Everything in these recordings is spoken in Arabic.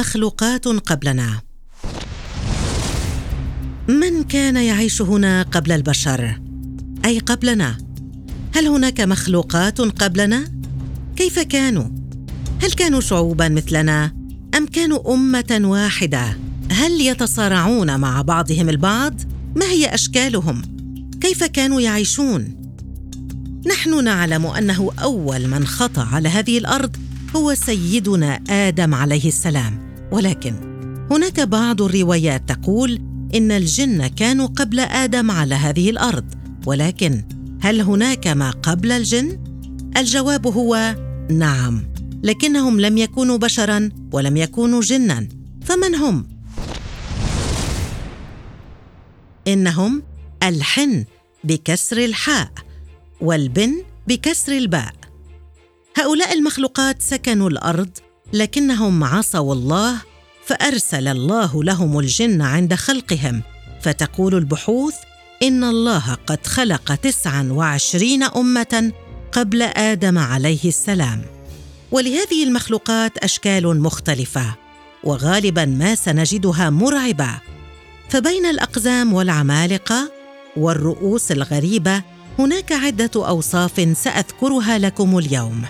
مخلوقات قبلنا. من كان يعيش هنا قبل البشر؟ أي قبلنا؟ هل هناك مخلوقات قبلنا؟ كيف كانوا؟ هل كانوا شعوبا مثلنا؟ أم كانوا أمة واحدة؟ هل يتصارعون مع بعضهم البعض؟ ما هي أشكالهم؟ كيف كانوا يعيشون؟ نحن نعلم أنه أول من خطأ على هذه الأرض هو سيدنا آدم عليه السلام. ولكن هناك بعض الروايات تقول إن الجن كانوا قبل آدم على هذه الأرض ولكن هل هناك ما قبل الجن؟ الجواب هو نعم لكنهم لم يكونوا بشرا ولم يكونوا جنا. فمن هم؟ إنهم الحن بكسر الحاء والبن بكسر الباء. هؤلاء المخلوقات سكنوا الأرض لكنهم عصوا الله فأرسل الله لهم الجن عند خلقهم. فتقول البحوث إن الله قد خلق تسعا وعشرين أمة قبل آدم عليه السلام. ولهذه المخلوقات أشكال مختلفة وغالبا ما سنجدها مرعبة. فبين الأقزام والعمالقة والرؤوس الغريبة هناك عدة أوصاف سأذكرها لكم اليوم.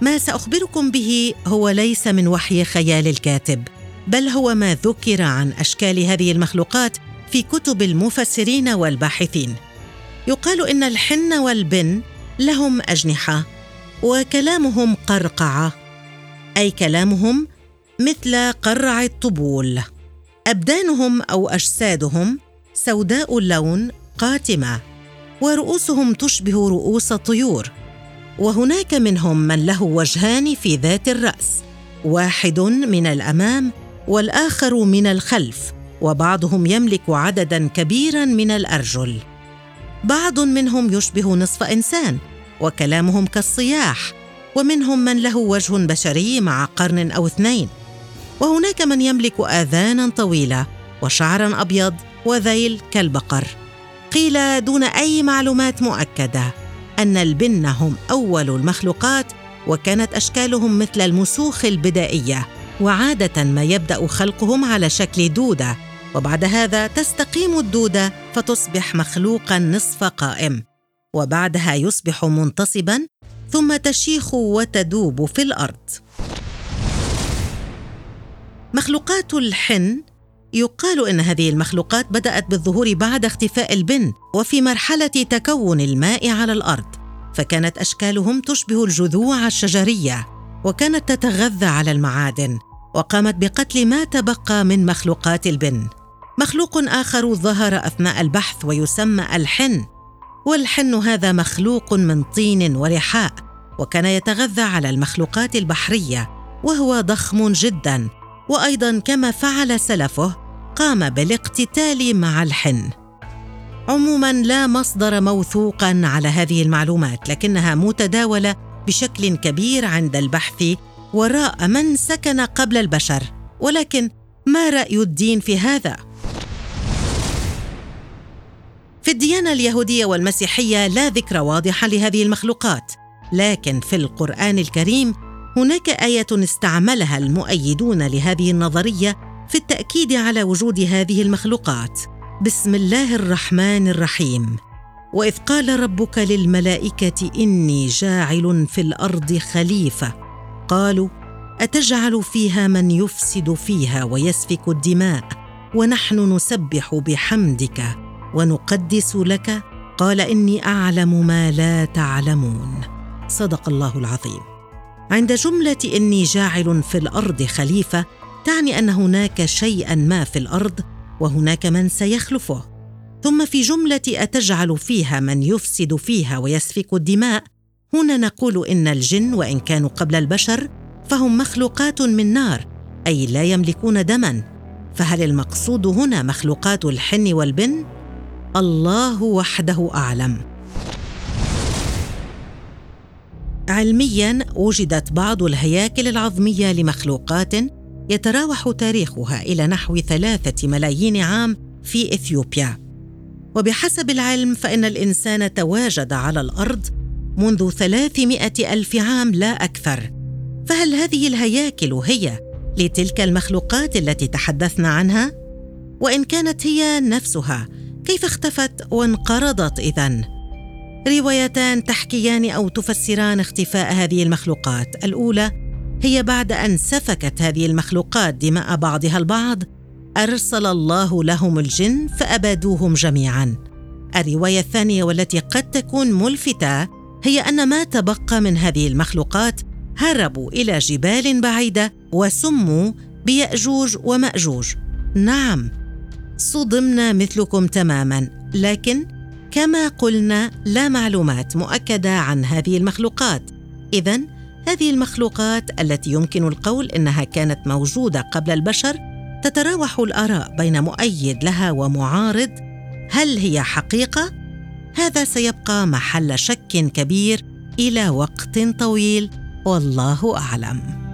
ما سأخبركم به هو ليس من وحي خيال الكاتب بل هو ما ذكر عن أشكال هذه المخلوقات في كتب المفسرين والباحثين. يقال إن الحن والبن لهم أجنحة وكلامهم قرقعة أي كلامهم مثل قرع الطبول. أبدانهم أو أجسادهم سوداء اللون قاتمة ورؤوسهم تشبه رؤوس الطيور وهناك منهم من له وجهان في ذات الرأس واحد من الأمام والآخر من الخلف وبعضهم يملك عددا كبيرا من الأرجل. بعض منهم يشبه نصف إنسان وكلامهم كالصياح ومنهم من له وجه بشري مع قرن أو اثنين. وهناك من يملك آذانا طويلة وشعرا أبيض وذيل كالبقر. قيل دون أي معلومات مؤكدة. أن البن هم أول المخلوقات وكانت أشكالهم مثل المسوخ البدائية وعادة ما يبدأ خلقهم على شكل دودة وبعد هذا تستقيم الدودة فتصبح مخلوقا نصف قائم وبعدها يصبح منتصبا ثم تشيخ وتدوب في الأرض. مخلوقات الحن يقال إن هذه المخلوقات بدأت بالظهور بعد اختفاء البن وفي مرحلة تكون الماء على الأرض فكانت أشكالهم تشبه الجذوع الشجرية وكانت تتغذى على المعادن وقامت بقتل ما تبقى من مخلوقات البن. مخلوق آخر ظهر أثناء البحث ويسمى الحن والحن هذا مخلوق من طين ورحاء وكان يتغذى على المخلوقات البحرية وهو ضخم جدا وأيضا كما فعل سلفه قام بالاقتتال مع الحن. عموما لا مصدر موثوقا على هذه المعلومات لكنها متداولة بشكل كبير عند البحث وراء من سكن قبل البشر. ولكن ما رأي الدين في هذا؟ في الديانة اليهودية والمسيحية لا ذكر واضحه لهذه المخلوقات لكن في القرآن الكريم هناك آية استعملها المؤيدون لهذه النظرية في التأكيد على وجود هذه المخلوقات. بسم الله الرحمن الرحيم. وإذ قال ربك للملائكة إني جاعل في الأرض خليفة. قالوا أتجعل فيها من يفسد فيها ويسفك الدماء؟ ونحن نسبح بحمدك ونقدس لك؟ قال إني أعلم ما لا تعلمون. صدق الله العظيم. عند جملة إني جاعل في الأرض خليفة تعني أن هناك شيئا ما في الأرض وهناك من سيخلفه. ثم في جملة أتجعل فيها من يفسد فيها ويسفك الدماء هنا نقول إن الجن وإن كانوا قبل البشر فهم مخلوقات من نار أي لا يملكون دما. فهل المقصود هنا مخلوقات الحن والبن؟ الله وحده أعلم. علميا وجدت بعض الهياكل العظمية لمخلوقات يتراوح تاريخها إلى نحو ثلاثة ملايين عام في إثيوبيا. وبحسب العلم فإن الإنسان تواجد على الأرض منذ ثلاثمائة ألف عام لا أكثر. فهل هذه الهياكل هي لتلك المخلوقات التي تحدثنا عنها؟ وإن كانت هي نفسها كيف اختفت وانقرضت اذن روايتان تحكيان أو تفسران اختفاء هذه المخلوقات. الأولى هي بعد أن سفكت هذه المخلوقات دماء بعضها البعض أرسل الله لهم الجن فأبادوهم جميعا. الرواية الثانية والتي قد تكون ملفتة هي أن ما تبقى من هذه المخلوقات هربوا إلى جبال بعيدة وسموا بيأجوج ومأجوج. نعم صدمنا مثلكم تماما لكن كما قلنا لا معلومات مؤكدة عن هذه المخلوقات. اذا هذه المخلوقات التي يمكن القول إنها كانت موجودة قبل البشر تتراوح الآراء بين مؤيد لها ومعارض. هل هي حقيقة؟ هذا سيبقى محل شك كبير إلى وقت طويل. والله أعلم.